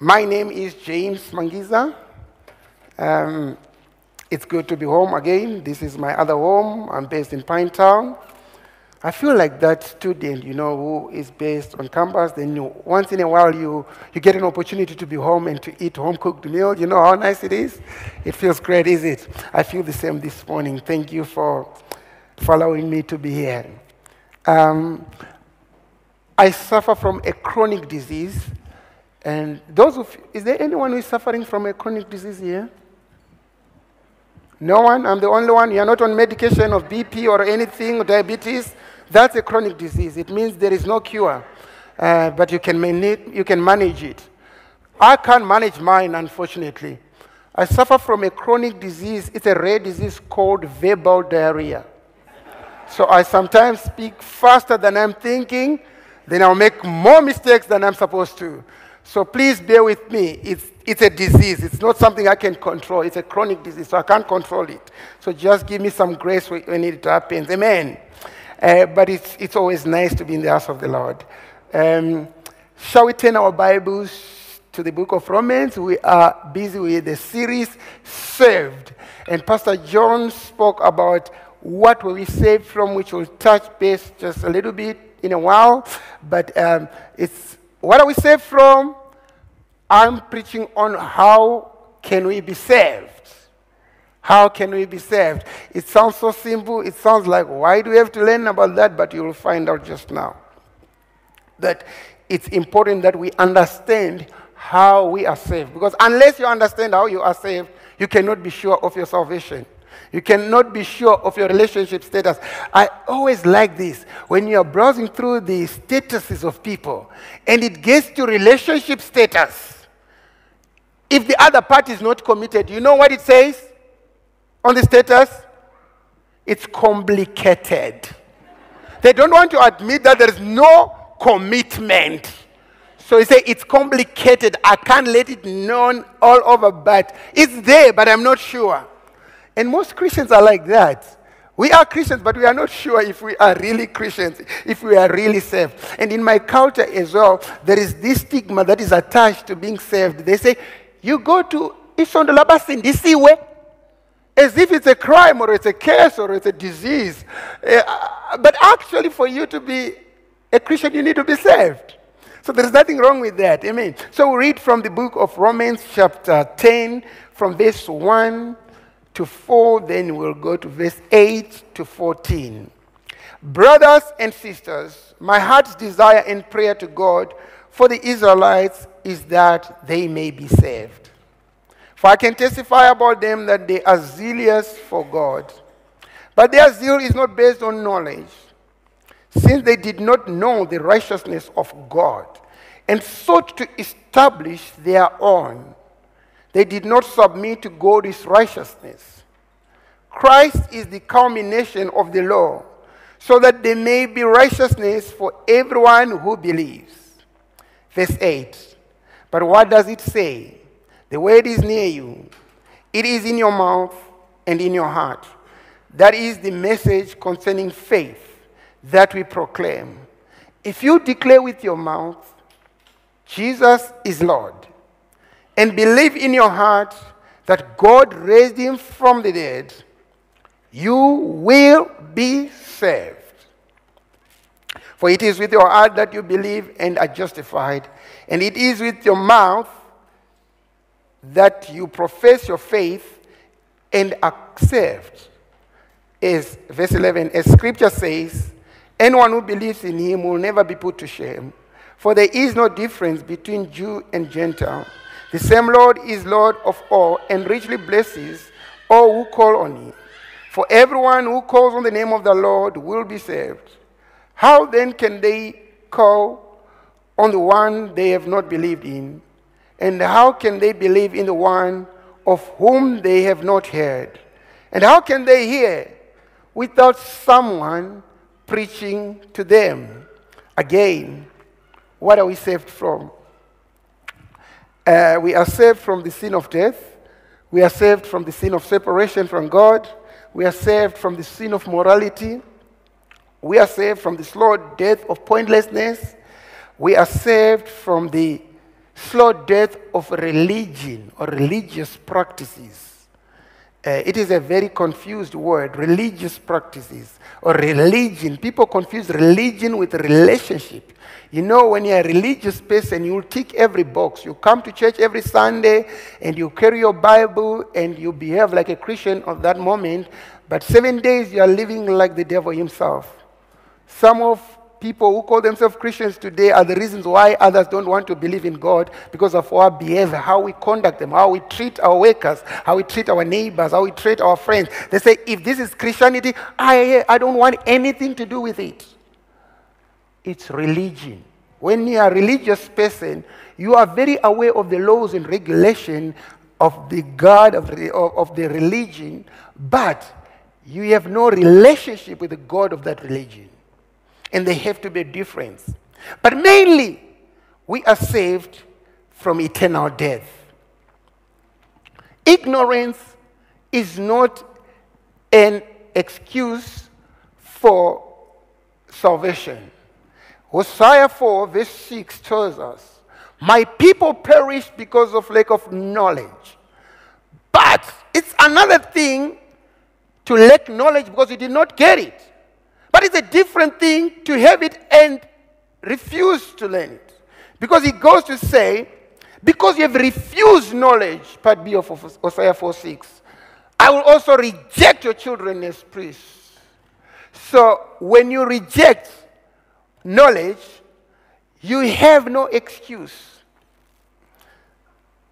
My name is James Mangiza. Um, it's good to be home again. This is my other home. I'm based in Pinetown. I feel like that student, you know, who is based on campus. Then you, once in a while, you, you get an opportunity to be home and to eat home cooked meal. You know how nice it is? It feels great, is it? I feel the same this morning. Thank you for, following me to be here. Um, I suffer from a chronic disease. And those of, is there anyone who is suffering from a chronic disease here? No one? I'm the only one? You're not on medication of BP or anything, diabetes? That's a chronic disease. It means there is no cure, uh, but you can, manage, you can manage it. I can't manage mine, unfortunately. I suffer from a chronic disease. It's a rare disease called verbal diarrhea. So I sometimes speak faster than I'm thinking, then I'll make more mistakes than I'm supposed to. So please bear with me. It's, it's a disease. It's not something I can control. It's a chronic disease, so I can't control it. So just give me some grace when it happens. Amen. Uh, but it's, it's always nice to be in the house of the Lord. Um, shall we turn our Bibles to the book of Romans? We are busy with the series Saved. And Pastor John spoke about what were we saved from, which we'll touch base just a little bit in a while. But um, it's what are we saved from? I'm preaching on how can we be saved. How can we be saved? It sounds so simple. It sounds like, why do we have to learn about that? But you will find out just now that it's important that we understand how we are saved. Because unless you understand how you are saved, you cannot be sure of your salvation. You cannot be sure of your relationship status. I always like this when you are browsing through the statuses of people and it gets to relationship status. If the other party is not committed, you know what it says on the status? It's complicated. They don't want to admit that there is no commitment. So you say it's complicated. I can't let it known all over, but it's there, but I'm not sure. And most Christians are like that. We are Christians, but we are not sure if we are really Christians, if we are really saved. And in my culture as well, there is this stigma that is attached to being saved. They say, you go to Isondolabasindisi way, as if it's a crime or it's a curse or it's a disease. Uh, but actually, for you to be a Christian, you need to be saved. So there's nothing wrong with that. Amen. So we read from the book of Romans, chapter 10, from verse 1 to 4, then we'll go to verse 8 to 14. Brothers and sisters, my heart's desire and prayer to God for the Israelites is that they may be saved. For I can testify about them that they are zealous for God. But their zeal is not based on knowledge, since they did not know the righteousness of God and sought to establish their own. They did not submit to God's righteousness. Christ is the culmination of the law, so that there may be righteousness for everyone who believes. Verse 8. But what does it say? The word is near you, it is in your mouth and in your heart. That is the message concerning faith that we proclaim. If you declare with your mouth, Jesus is Lord, and believe in your heart that God raised him from the dead, you will be saved. For it is with your heart that you believe and are justified, and it is with your mouth that you profess your faith and accept. As verse 11, as scripture says, anyone who believes in him will never be put to shame. For there is no difference between Jew and Gentile the same Lord is Lord of all and richly blesses all who call on him. For everyone who calls on the name of the Lord will be saved. How then can they call on the one they have not believed in? And how can they believe in the one of whom they have not heard? And how can they hear without someone preaching to them? Again, what are we saved from? Uh, we are saved from the sin of death. We are saved from the sin of separation from God. We are saved from the sin of morality. We are saved from the slow death of pointlessness. We are saved from the slow death of religion or religious practices. Uh, it is a very confused word, religious practices or religion. People confuse religion with relationship. You know, when you're a religious person, you'll tick every box. You come to church every Sunday and you carry your Bible and you behave like a Christian at that moment. But seven days you are living like the devil himself. Some of people who call themselves Christians today are the reasons why others don't want to believe in God because of our behavior, how we conduct them, how we treat our workers, how we treat our neighbors, how we treat our friends. They say, if this is Christianity, I, I don't want anything to do with it. It's religion. When you are a religious person, you are very aware of the laws and regulation of the God of the, of, of the religion, but you have no relationship with the God of that religion. And they have to be different. But mainly, we are saved from eternal death. Ignorance is not an excuse for salvation. Hosea 4, verse 6 tells us, My people perish because of lack of knowledge. But it's another thing to lack knowledge because you did not get it. But it's a different thing to have it and refuse to learn it. Because he goes to say, because you have refused knowledge, part B of Hosea 4 6, I will also reject your children as priests. So when you reject knowledge, you have no excuse.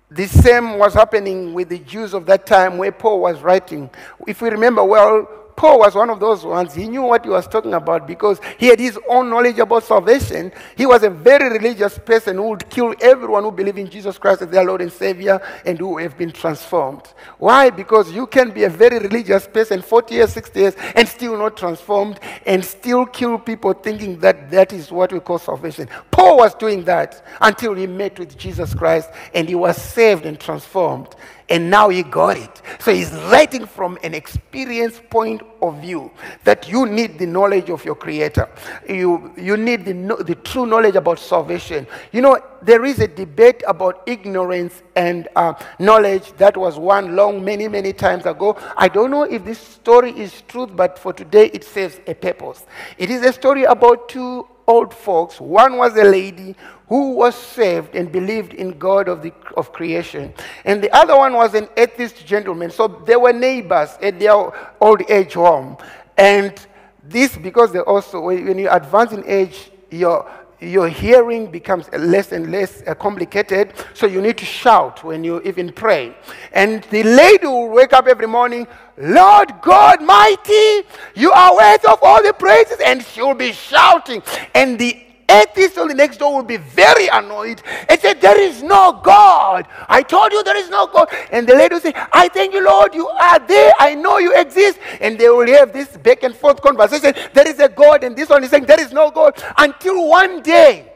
The same was happening with the Jews of that time where Paul was writing. If we remember well, Paul was one of those ones. He knew what he was talking about because he had his own knowledge about salvation. He was a very religious person who would kill everyone who believed in Jesus Christ as their Lord and Savior and who have been transformed. Why? Because you can be a very religious person, 40 years, 60 years, and still not transformed and still kill people thinking that that is what we call salvation. Paul was doing that until he met with Jesus Christ and he was saved and transformed and now he got it. So he's writing from an experience point of view that you need the knowledge of your creator. You, you need the, the true knowledge about salvation. You know, there is a debate about ignorance and uh, knowledge that was one long many, many times ago. I don't know if this story is truth, but for today it serves a purpose. It is a story about two old folks. One was a lady who was saved and believed in God of, the, of creation. And the other one was an atheist gentleman. So they were neighbors at their old age home. And this, because they also, when you advance in age, your, your hearing becomes less and less uh, complicated, so you need to shout when you even pray. And the lady will wake up every morning, Lord God mighty, you are worthy of all the praises, and she'll be shouting. And the atheist on the next door will be very annoyed and say, There is no God. I told you there is no God. And the lady will say, I thank you, Lord, you are there. I know you exist. And they will have this back and forth conversation. There is a God, and this one is saying, There is no God. Until one day,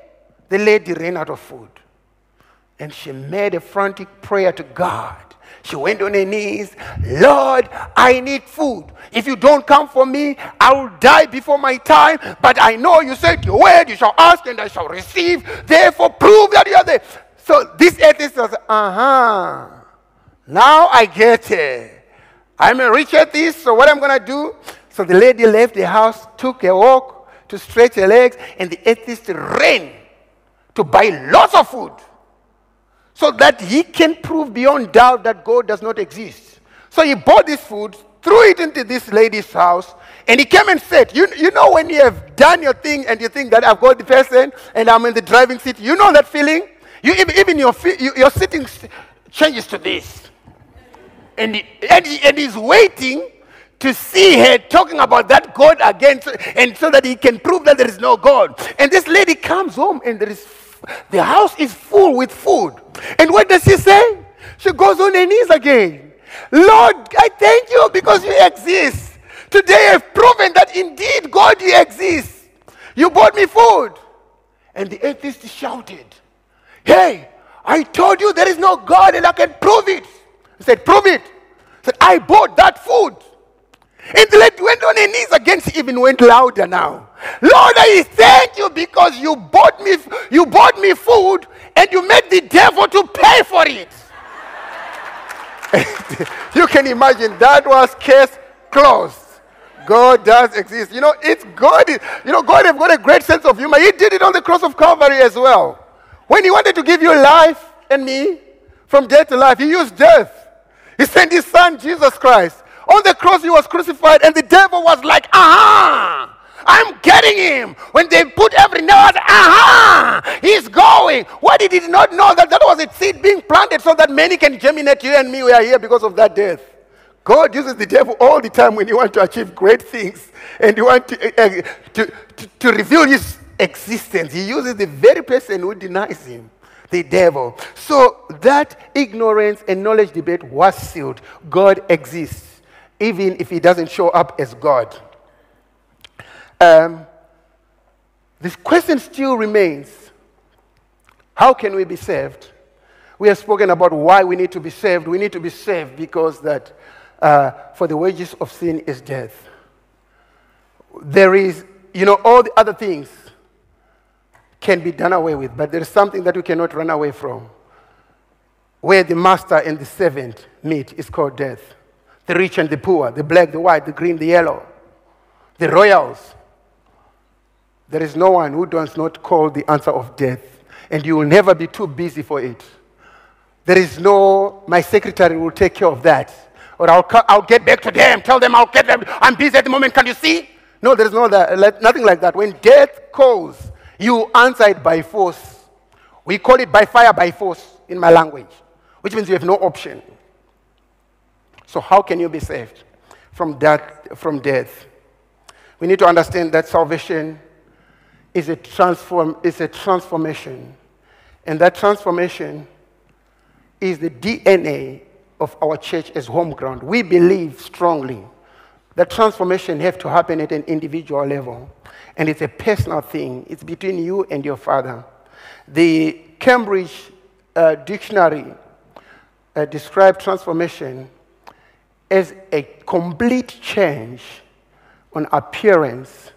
the lady ran out of food. And she made a frantic prayer to God. She went on her knees. Lord, I need food. If you don't come for me, I will die before my time. But I know you said your word, you shall ask and I shall receive. Therefore, prove that you are there. So this atheist says, uh huh. Now I get it. I'm a rich atheist, so what I'm going to do? So the lady left the house, took a walk to stretch her legs, and the atheist ran to buy lots of food so that he can prove beyond doubt that God does not exist. So he bought this food, threw it into this lady's house, and he came and said, you, you know, when you have done your thing and you think that I've got the person and I'm in the driving seat, you know that feeling? You, even your, your sitting changes to this. And, he, and, he, and he's waiting to see her talking about that God again, and so that he can prove that there is no God. And this lady comes home, and there is the house is full with food. And what does she say? She goes on her knees again. Lord, I thank you because you exist. Today I've proven that indeed God you exist. You bought me food. And the atheist shouted, Hey, I told you there is no God and I can prove it. He said, Prove it. He said, I bought that food. And the lady went on her knees again. She even went louder now. Lord, I thank you because you bought me, you bought me food and you made the devil to pay for it. you can imagine that was case closed. God does exist. You know, it's God. You know, God has got a great sense of humor. He did it on the cross of Calvary as well. When He wanted to give you life and me from death to life, He used death. He sent His Son, Jesus Christ. On the cross, He was crucified, and the devil was like, aha! I'm getting him. When they put every nail, aha, he's going. Why did he not know that that was a seed being planted so that many can germinate? You and me, we are here because of that death. God uses the devil all the time when you want to achieve great things and you want to, uh, to, to, to reveal his existence. He uses the very person who denies him the devil. So that ignorance and knowledge debate was sealed. God exists, even if he doesn't show up as God. Um, this question still remains how can we be saved? We have spoken about why we need to be saved. We need to be saved because that uh, for the wages of sin is death. There is, you know, all the other things can be done away with, but there is something that we cannot run away from. Where the master and the servant meet is called death. The rich and the poor, the black, the white, the green, the yellow, the royals, there is no one who does not call the answer of death, and you will never be too busy for it. There is no, my secretary will take care of that. Or I'll, I'll get back to them, tell them I'll get them. I'm busy at the moment, can you see? No, there is no that, nothing like that. When death calls, you answer it by force. We call it by fire, by force in my language, which means you have no option. So, how can you be saved from, that, from death? We need to understand that salvation is a, transform, is a transformation. And that transformation is the DNA of our church as home ground. We believe strongly that transformation has to happen at an individual level. And it's a personal thing. It's between you and your father. The Cambridge uh, Dictionary uh, described transformation as a complete change on appearance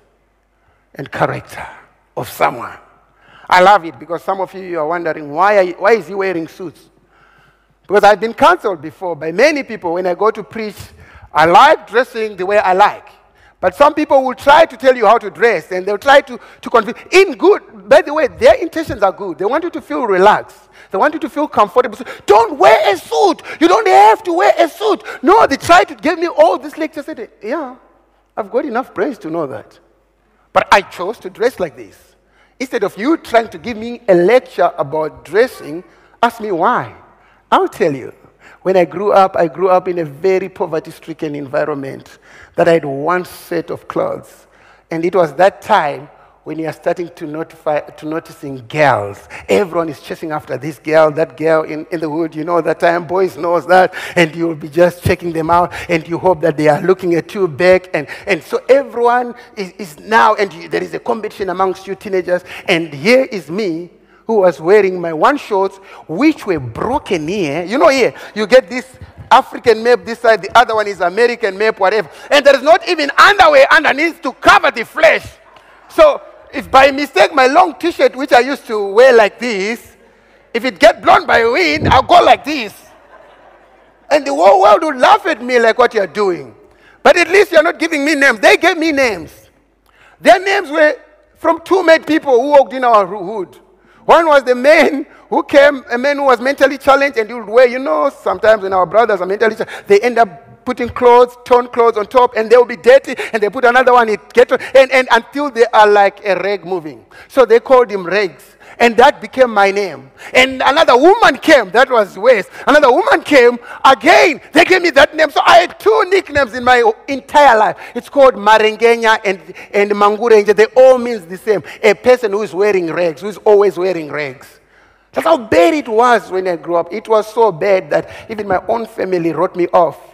and character of someone. I love it because some of you are wondering why, you, why is he wearing suits? Because I've been counseled before by many people when I go to preach. I like dressing the way I like. But some people will try to tell you how to dress and they'll try to, to convince. In good, by the way, their intentions are good. They want you to feel relaxed. They want you to feel comfortable. So don't wear a suit. You don't have to wear a suit. No, they try to give me all these lectures. Yeah, I've got enough brains to know that. But I chose to dress like this. Instead of you trying to give me a lecture about dressing, ask me why. I'll tell you. When I grew up, I grew up in a very poverty stricken environment that I had one set of clothes. And it was that time when you are starting to, notify, to noticing girls. Everyone is chasing after this girl, that girl in, in the wood. You know that time, boys knows that. And you'll be just checking them out and you hope that they are looking at you back. And, and so everyone is, is now, and you, there is a competition amongst you teenagers. And here is me who was wearing my one shorts, which were broken here. You know here, you get this African map this side, the other one is American map, whatever. And there is not even underwear underneath to cover the flesh. So if by mistake my long t-shirt, which I used to wear like this, if it get blown by wind, I'll go like this. And the whole world would laugh at me like what you're doing. But at least you're not giving me names. They gave me names. Their names were from two mad people who walked in our hood. One was the man who came, a man who was mentally challenged, and he would wear, you know, sometimes when our brothers are mentally challenged, they end up putting clothes, torn clothes on top, and they will be dirty, and they put another one, it get and, and until they are like a rag moving. So they called him rags. And that became my name. And another woman came, that was West. Another woman came, again, they gave me that name. So I had two nicknames in my entire life. It's called Marengenya and, and Mangurenja. They all means the same. A person who is wearing rags, who is always wearing rags. That's how bad it was when I grew up. It was so bad that even my own family wrote me off.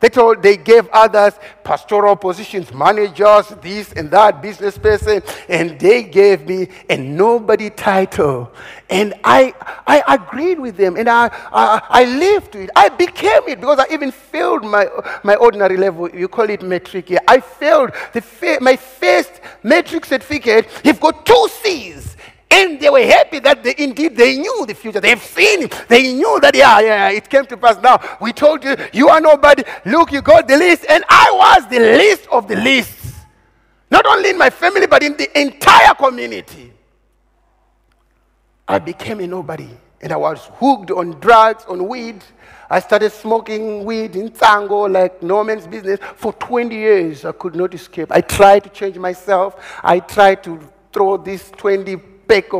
They told they gave others pastoral positions, managers, this and that, business person, and they gave me a nobody title. And I, I agreed with them and I, I, I lived it. I became it because I even failed my, my ordinary level. You call it matric. Yeah. I failed the fa- my first matric certificate. You've got two C's. And they were happy that they, indeed they knew the future. They've seen it. They knew that, yeah, yeah, it came to pass. Now, we told you, you are nobody. Look, you got the list. And I was the least of the lists. Not only in my family, but in the entire community. I became a nobody. And I was hooked on drugs, on weed. I started smoking weed in Tango like no man's business. For 20 years, I could not escape. I tried to change myself. I tried to throw this 20 pack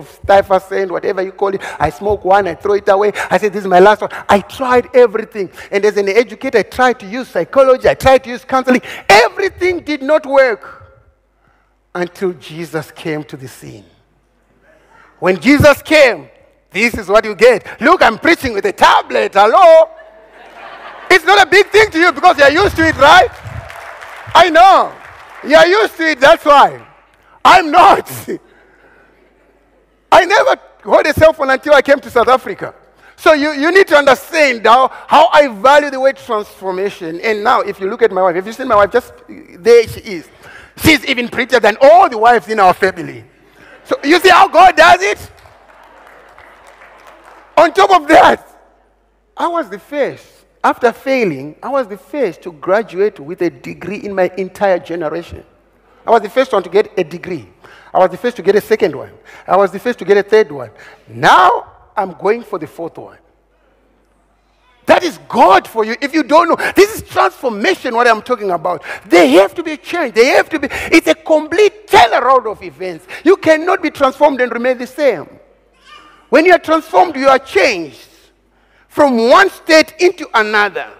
of sand, whatever you call it. I smoke one, I throw it away. I said, This is my last one. I tried everything. And as an educator, I tried to use psychology, I tried to use counseling. Everything did not work until Jesus came to the scene. When Jesus came, this is what you get. Look, I'm preaching with a tablet. Hello? It's not a big thing to you because you're used to it, right? I know. You're used to it, that's why. I'm not. I never hold a cell phone until I came to South Africa. So you, you need to understand now how I value the word transformation. And now, if you look at my wife, have you seen my wife? Just there she is. She's even prettier than all the wives in our family. So you see how God does it? On top of that, I was the first. After failing, I was the first to graduate with a degree in my entire generation. I was the first one to get a degree. I was the first to get a second one. I was the first to get a third one. Now I'm going for the fourth one. That is God for you. If you don't know, this is transformation, what I'm talking about. They have to be changed. They have to be, it's a complete turnaround of events. You cannot be transformed and remain the same. When you are transformed, you are changed from one state into another.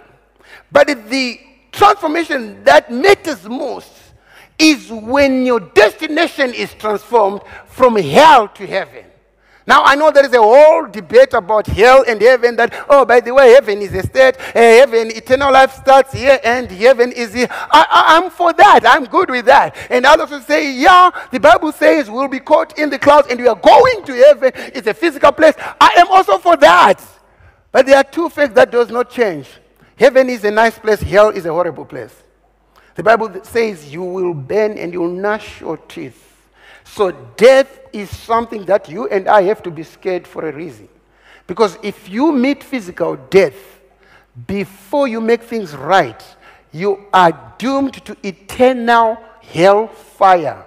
But the transformation that matters most is when your destination is transformed from hell to heaven. Now, I know there is a whole debate about hell and heaven that, oh, by the way, heaven is a state, uh, heaven, eternal life starts here, and heaven is here. I, am for that. I'm good with that. And others will say, yeah, the Bible says we'll be caught in the clouds and we are going to heaven. It's a physical place. I am also for that. But there are two facts that does not change. Heaven is a nice place, hell is a horrible place. The Bible says you will burn and you'll gnash your teeth. So death is something that you and I have to be scared for a reason. Because if you meet physical death before you make things right, you are doomed to eternal hellfire.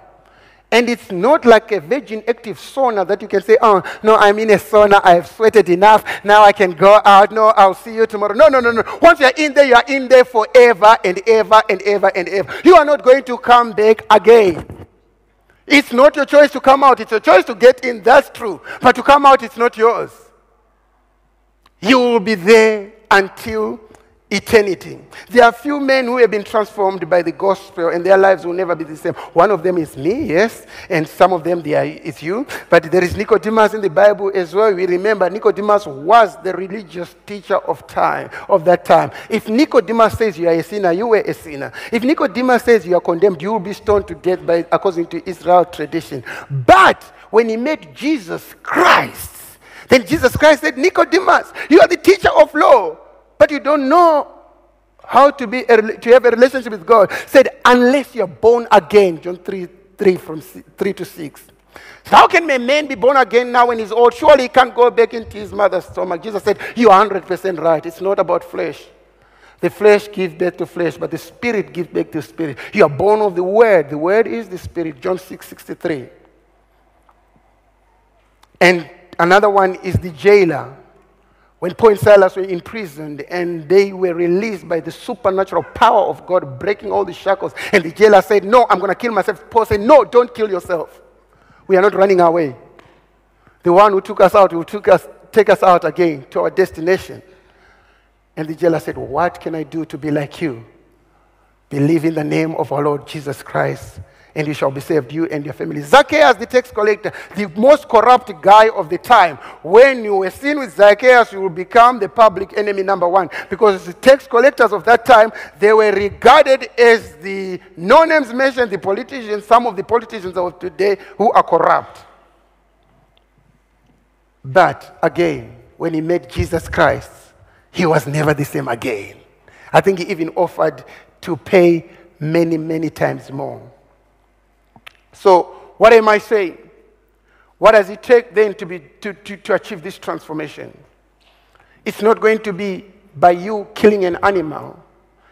And it's not like a Virgin Active sauna that you can say, oh, no, I'm in a sauna, I've sweated enough, now I can go out, no, I'll see you tomorrow. No, no, no, no. Once you're in there, you are in there forever and ever and ever and ever. You are not going to come back again. It's not your choice to come out, it's your choice to get in, that's true. But to come out, it's not yours. You will be there until eternity. There are few men who have been transformed by the gospel and their lives will never be the same. One of them is me, yes, and some of them they are, is you. But there is Nicodemus in the Bible as well. We remember Nicodemus was the religious teacher of time, of that time. If Nicodemus says you are a sinner, you were a sinner. If Nicodemus says you are condemned, you will be stoned to death by, according to Israel tradition. But when he met Jesus Christ, then Jesus Christ said, Nicodemus, you are the teacher of law but you don't know how to, be a, to have a relationship with God. Said, unless you're born again. John 3, 3 from 3 to 6. So how can a man be born again now when he's old? Surely he can't go back into his mother's stomach. Jesus said, You are 100% right. It's not about flesh. The flesh gives birth to flesh, but the spirit gives birth to spirit. You are born of the word. The word is the spirit. John 6 63. And another one is the jailer. When Paul and Silas were imprisoned and they were released by the supernatural power of God, breaking all the shackles, and the jailer said, No, I'm going to kill myself. Paul said, No, don't kill yourself. We are not running away. The one who took us out will took us, take us out again to our destination. And the jailer said, What can I do to be like you? Believe in the name of our Lord Jesus Christ, and you shall be saved, you and your family. Zacchaeus, the tax collector, the most corrupt guy of the time. When you were seen with Zacchaeus, you will become the public enemy number one. Because the tax collectors of that time, they were regarded as the no names mentioned, the politicians, some of the politicians of today who are corrupt. But again, when he met Jesus Christ, he was never the same again. I think he even offered to pay many, many times more. So, what am I saying? What does it take then to, be, to, to, to achieve this transformation? It's not going to be by you killing an animal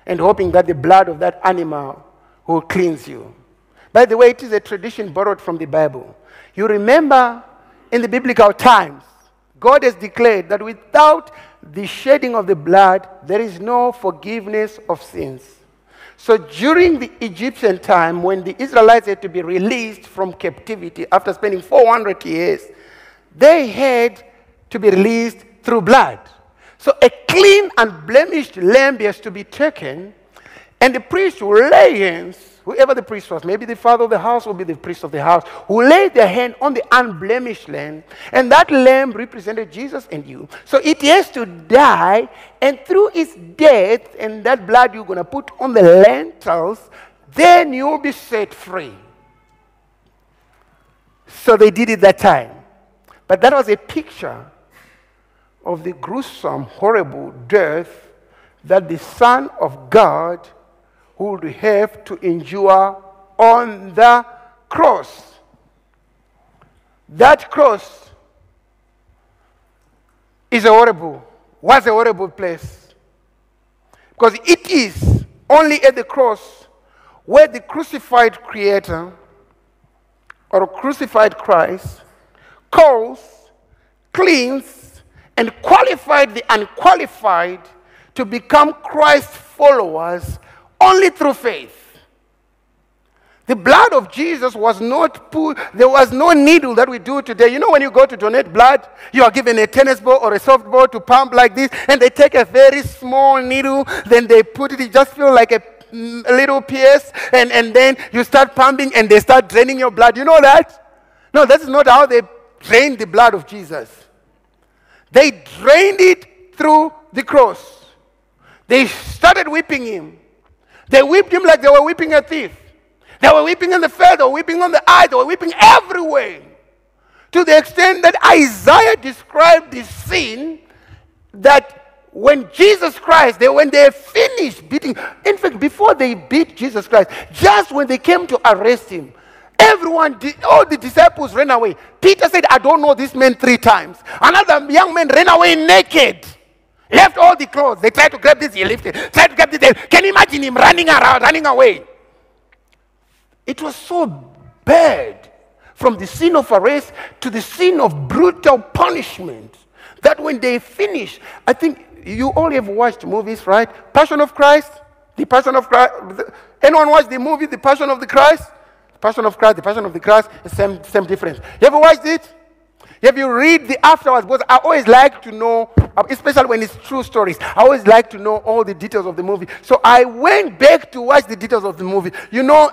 and hoping that the blood of that animal will cleanse you. By the way, it is a tradition borrowed from the Bible. You remember in the biblical times, God has declared that without the shedding of the blood, there is no forgiveness of sins. So during the Egyptian time, when the Israelites had to be released from captivity after spending 400 years, they had to be released through blood. So a clean and blemished lamb has to be taken, and the priest will lay hands whoever the priest was, maybe the father of the house will be the priest of the house, who laid their hand on the unblemished lamb, and that lamb represented Jesus and you. So it has to die, and through its death and that blood you're going to put on the lentils, then you'll be set free. So they did it that time. But that was a picture of the gruesome, horrible death that the Son of God would have to endure on the cross. That cross is a horrible, was a horrible place. Because it is only at the cross where the crucified Creator or crucified Christ calls, cleans, and qualified the unqualified to become Christ's followers only through faith. The blood of Jesus was not put, there was no needle that we do today. You know, when you go to donate blood, you are given a tennis ball or a softball to pump like this, and they take a very small needle, then they put it, it just feels like a, mm, a little pierce, and, and then you start pumping and they start draining your blood. You know that? No, that is not how they drained the blood of Jesus. They drained it through the cross. They started whipping him. They whipped him like they were whipping a thief. They were whipping in the face, they were whipping on the eye, they were whipping everywhere. To the extent that Isaiah described this scene that when Jesus Christ, they, when they finished beating, in fact, before they beat Jesus Christ, just when they came to arrest him, everyone, all the disciples ran away. Peter said, I don't know this man three times. Another young man ran away naked. Left all the clothes. They tried to grab this, he lifted. Tried to grab this. They, Can you imagine him running around, running away? It was so bad from the scene of arrest to the scene of brutal punishment that when they finished, I think you all have watched movies, right? Passion of Christ, the Passion of Christ. Anyone watch the movie, The Passion of the Christ? Passion of Christ, the Passion of the Christ, same, same difference. You ever watched it? If you read the afterwards, because I always like to know, especially when it's true stories, I always like to know all the details of the movie. So I went back to watch the details of the movie. You know,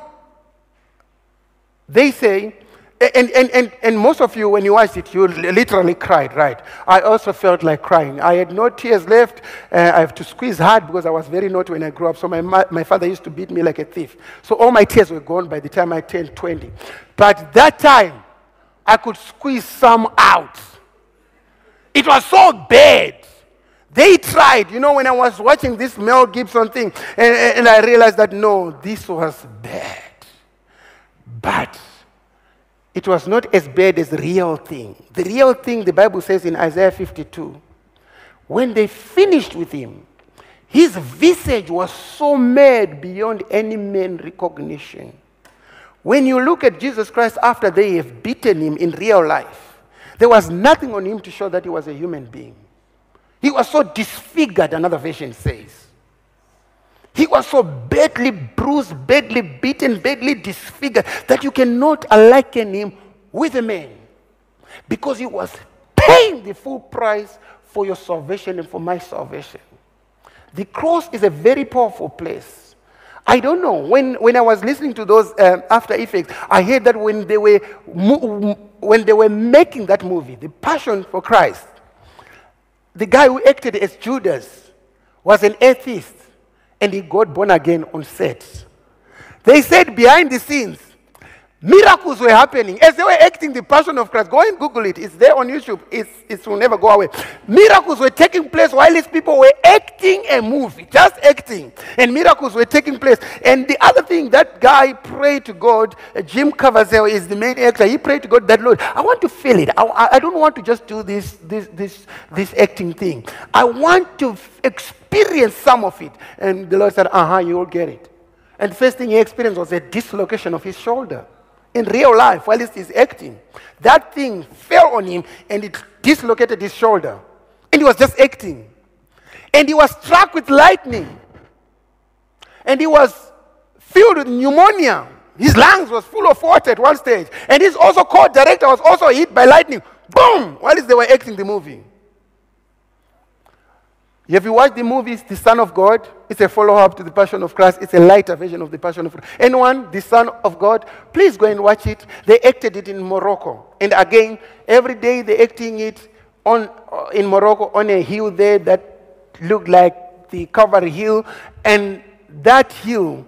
they say, and, and, and, and most of you, when you watched it, you literally cried, right? I also felt like crying. I had no tears left. Uh, I have to squeeze hard because I was very naughty when I grew up. So my, my father used to beat me like a thief. So all my tears were gone by the time I turned 20. But that time, I could squeeze some out. It was so bad. They tried, you know, when I was watching this Mel Gibson thing, and, and I realized that no, this was bad. But it was not as bad as the real thing. The real thing, the Bible says in Isaiah 52, when they finished with him, his visage was so mad beyond any man recognition. When you look at Jesus Christ after they have beaten him in real life, there was nothing on him to show that he was a human being. He was so disfigured, another version says. He was so badly bruised, badly beaten, badly disfigured that you cannot liken him with a man because he was paying the full price for your salvation and for my salvation. The cross is a very powerful place. I don't know. When, when I was listening to those um, After Effects, I heard that when they, were when they were making that movie, The Passion for Christ, the guy who acted as Judas was an atheist and he got born again on set. They said behind the scenes, Miracles were happening as they were acting the passion of Christ. Go and Google it. It's there on YouTube. It's, it will never go away. Miracles were taking place while these people were acting a movie, just acting. And miracles were taking place. And the other thing, that guy prayed to God. Uh, Jim Caviezel is the main actor. He prayed to God that, Lord, I want to feel it. I, I don't want to just do this, this, this, this acting thing. I want to f- experience some of it. And the Lord said, uh huh, you will get it. And first thing he experienced was a dislocation of his shoulder in real life while he's acting. That thing fell on him and it dislocated his shoulder. And he was just acting. And he was struck with lightning. And he was filled with pneumonia. His lungs was full of water at one stage. And his also co-director was also hit by lightning. Boom! While they were acting the movie. Have you watched the movies, The Son of God? It's a follow up to The Passion of Christ. It's a lighter version of The Passion of Christ. Anyone, The Son of God, please go and watch it. They acted it in Morocco. And again, every day they're acting it on, uh, in Morocco on a hill there that looked like the Calvary Hill. And that hill,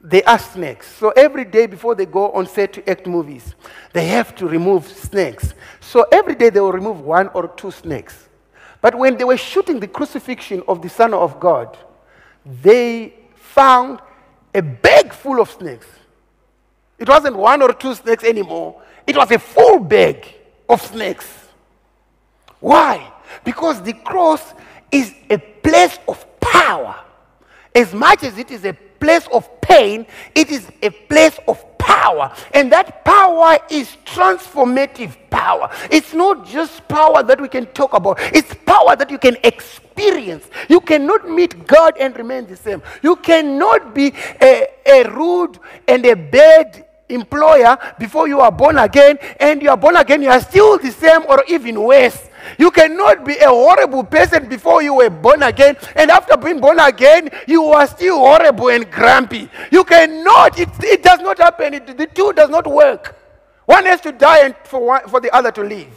they are snakes. So every day before they go on set to act movies, they have to remove snakes. So every day they will remove one or two snakes. But when they were shooting the crucifixion of the Son of God, they found a bag full of snakes. It wasn't one or two snakes anymore, it was a full bag of snakes. Why? Because the cross is a place of power. As much as it is a place of pain, it is a place of power. And that power is transformative power. It's not just power that we can talk about, it's power that you can experience. You cannot meet God and remain the same. You cannot be a, a rude and a bad employer before you are born again, and you are born again, you are still the same or even worse. You cannot be a horrible person before you were born again, and after being born again, you are still horrible and grumpy. You cannot, it, it does not happen. It, the two does not work. One has to die and for, one, for the other to live.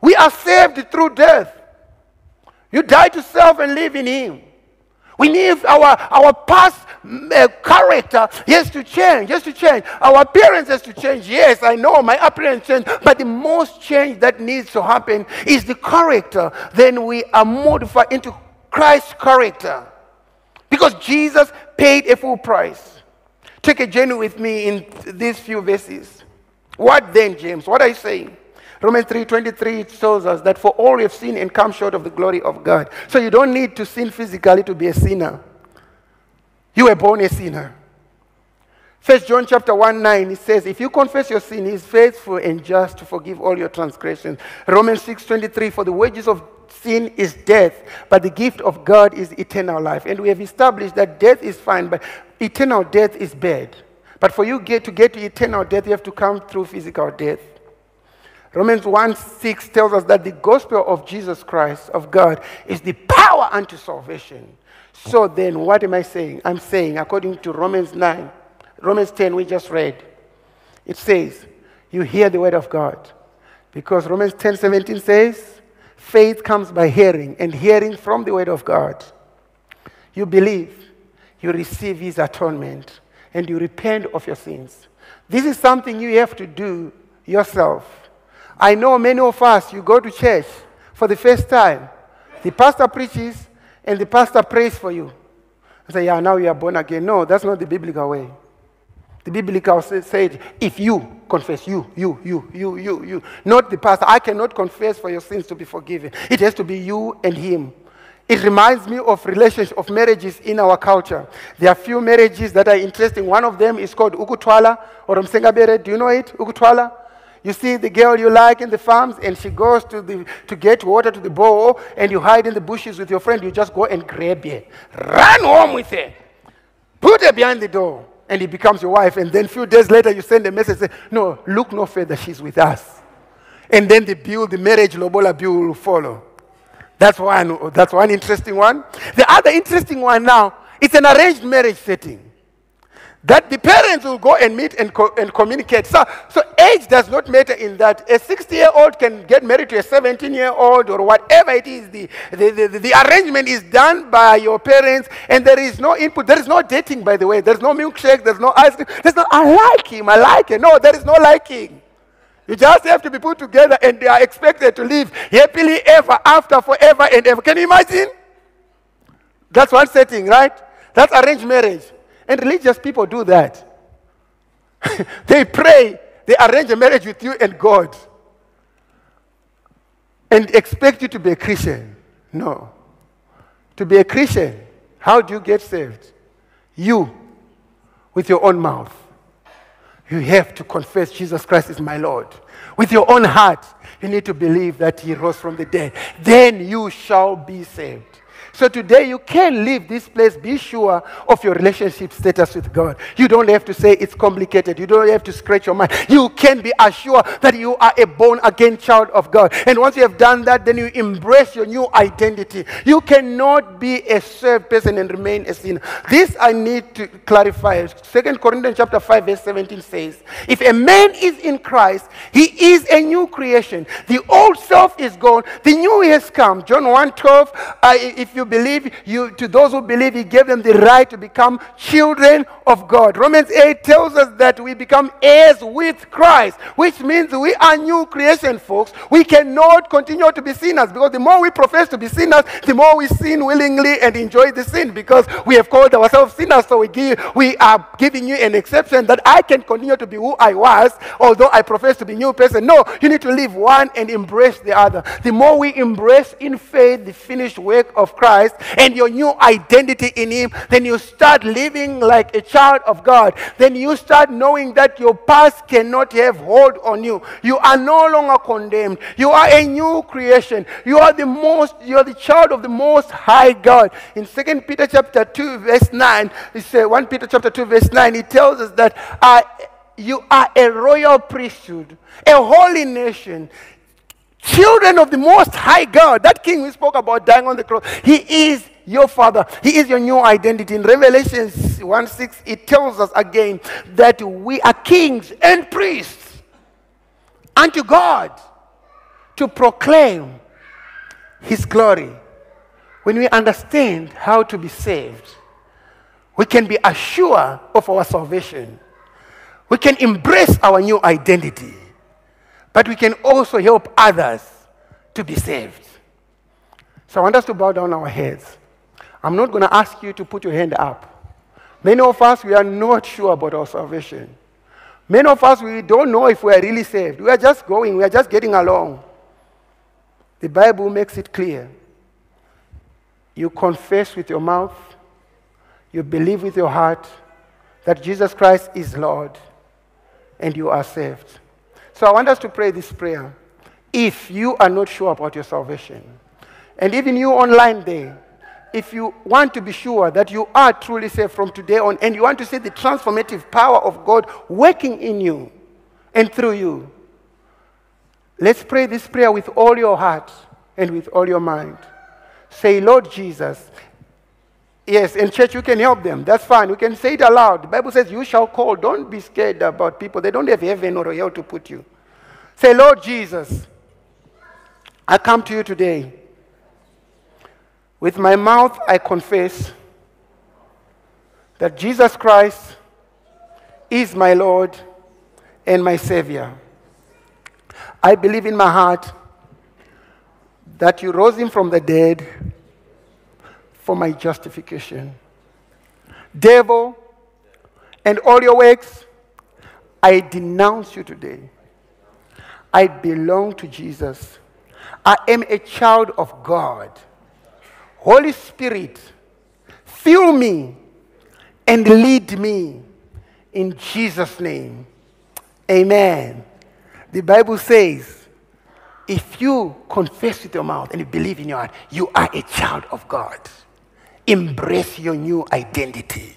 We are saved through death. You die to self and live in Him. We need our, our past uh, character has to change, has to change. Our appearance has to change. Yes, I know my appearance changed, but the most change that needs to happen is the character. Then we are modified into Christ's character. Because Jesus paid a full price. Take a journey with me in these few verses. What then, James? What are you saying? Romans 3:23 shows us that for all you have sinned and come short of the glory of God. So you don't need to sin physically to be a sinner. You were born a sinner. First John chapter 1 9, it says, If you confess your sin, he is faithful and just to forgive all your transgressions. Romans 6 23, for the wages of sin is death, but the gift of God is eternal life. And we have established that death is fine, but eternal death is bad. But for you get to get to eternal death, you have to come through physical death. Romans 1 6 tells us that the gospel of Jesus Christ, of God, is the power unto salvation. So then, what am I saying? I'm saying, according to Romans 9, Romans 10, we just read, it says, You hear the word of God. Because Romans 10 17 says, Faith comes by hearing, and hearing from the word of God. You believe, you receive his atonement, and you repent of your sins. This is something you have to do yourself. I know many of us, you go to church for the first time. The pastor preaches and the pastor prays for you. I say, yeah, now you are born again. No, that's not the biblical way. The biblical said, if you confess, you, you, you, you, you, you, not the pastor. I cannot confess for your sins to be forgiven. It has to be you and him. It reminds me of relations of marriages in our culture. There are few marriages that are interesting. One of them is called Ukuthwala or Msengabere. Do you know it? Ukuthwala? You see the girl you like in the farms, and she goes to, the, to get water to the bowl, and you hide in the bushes with your friend. You just go and grab her. Run home with her. Put her behind the door, and he becomes your wife. And then a few days later, you send a message say, No, look no further, she's with us. And then the bill, the marriage Lobola bill will follow. That's one, that's one interesting one. The other interesting one now It's an arranged marriage setting that the parents will go and meet and, co- and communicate. So, so age does not matter in that. A 60 year old can get married to a 17 year old or whatever it is. The, the, the, the, arrangement is done by your parents and there is no input. There is no dating, by the way. There's no milkshake. There's no ice cream. There's no, I like him. I like him. No, there is no liking. You just have to be put together and they are expected to live happily ever after forever and ever. Can you imagine? That's one setting, right? That's arranged marriage. And religious people do that. they pray, they arrange a marriage with you and God and expect you to be a Christian. No. To be a Christian, how do you get saved? You, with your own mouth. You have to confess Jesus Christ is my Lord. With your own heart, you need to believe that He rose from the dead. Then you shall be saved. So today you can leave this place, be sure of your relationship status with God. You don't have to say it's complicated. You don't have to scratch your mind. You can be assured that you are a born again child of God. And once you have done that, then you embrace your new identity. You cannot be a served person and remain a sinner. This I need to clarify. Second Corinthians chapter 5, verse 17 says, If a man is in Christ, he is a new creation. The old self is gone, the new has come. John 1 12, uh, if you believe, you, to those who believe, He gave them the right to become children of God. Romans 8 tells us that we become heirs with Christ, which means we are new creation, folks. We cannot continue to be sinners because the more we profess to be sinners, the more we sin willingly and enjoy the sin because we have called ourselves sinners. So we, give, we are giving you an exception that I can continue to be who I was, although I profess to be a new person. No, you need to leave one and embrace the other. The more we embrace in faith the finished work of Christ, Christ and your new identity in Him, then you start living like a child of God. Then you start knowing that your past cannot have hold on you. You are no longer condemned. You are a new creation. You are the most, you are the child of the most high God. In 2 Peter chapter 2, verse 9, it's uh, 1 Peter chapter 2, verse 9, it tells us that uh, you are a royal priesthood, a holy nation, children of the Most High God. That king we spoke about dying on the cross, he is your father. He is your new identity. In Revelation 1 6, it tells us again that we are kings and priests unto God to proclaim his glory. When we understand how to be saved, we can be assured of our salvation. We can embrace our new identity but we can also help others to be saved. So I want us to bow down our heads. I'm not going to ask you to put your hand up. Many of us, we are not sure about our salvation. Many of us, we don't know if we are really saved. We are just going, we are just getting along. The Bible makes it clear. You confess with your mouth, you believe with your heart that Jesus Christ is Lord, and you are saved. So I want us to pray this prayer. If you are not sure about your salvation, and even you online there, if you want to be sure that you are truly saved from today on, and you want to see the transformative power of God working in you and through you, let's pray this prayer with all your heart and with all your mind. Say, Lord Jesus, Yes, in church you can help them. That's fine. You can say it aloud. The Bible says, You shall call. Don't be scared about people. They don't have heaven or hell to put you. Say, Lord Jesus, I come to you today. With my mouth, I confess that Jesus Christ is my Lord and my Savior. I believe in my heart that you rose him from the dead for my justification. Devil and all your works, I denounce you today. I belong to Jesus. I am a child of God. Holy Spirit, fill me and lead me in Jesus' name. Amen. The Bible says, if you confess with your mouth and believe in your heart, you are a child of God. Embrace your new identity.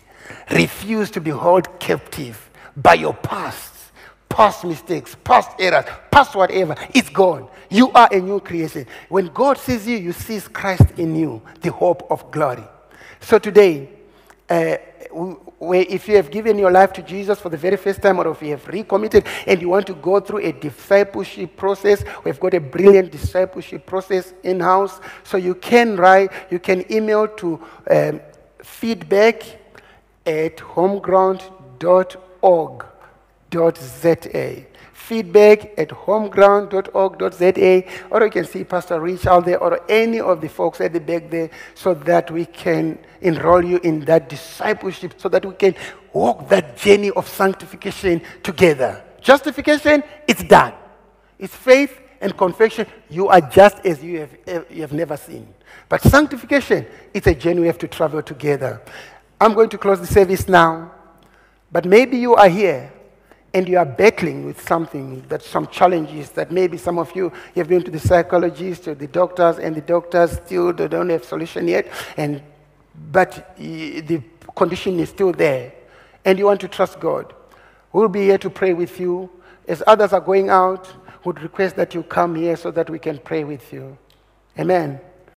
Refuse to be held captive by your past, past mistakes, past errors, past whatever. It's gone. You are a new creation. When God sees you, you see Christ in you, the hope of glory. So today, uh, where if you have given your life to Jesus for the very first time or if you have recommitted and you want to go through a discipleship process, we've got a brilliant discipleship process in house. So you can write, you can email to um, feedback at homeground.org.za feedback at homeground.org.za, or you can see Pastor Rich out there, or any of the folks at the back there, so that we can enroll you in that discipleship, so that we can walk that journey of sanctification together. Justification, it's done. It's faith and confession. You are just as you have, eh, you have never seen. But sanctification, it's a journey we have to travel together. I'm going to close the service now, but maybe you are here and you are battling with something, that some challenges that maybe some of you, you've been to the psychologist or the doctors, and the doctors still don't have solution yet, and, but the condition is still there, and you want to trust God. We'll be here to pray with you. As others are going out, would request that you come here so that we can pray with you. Amen.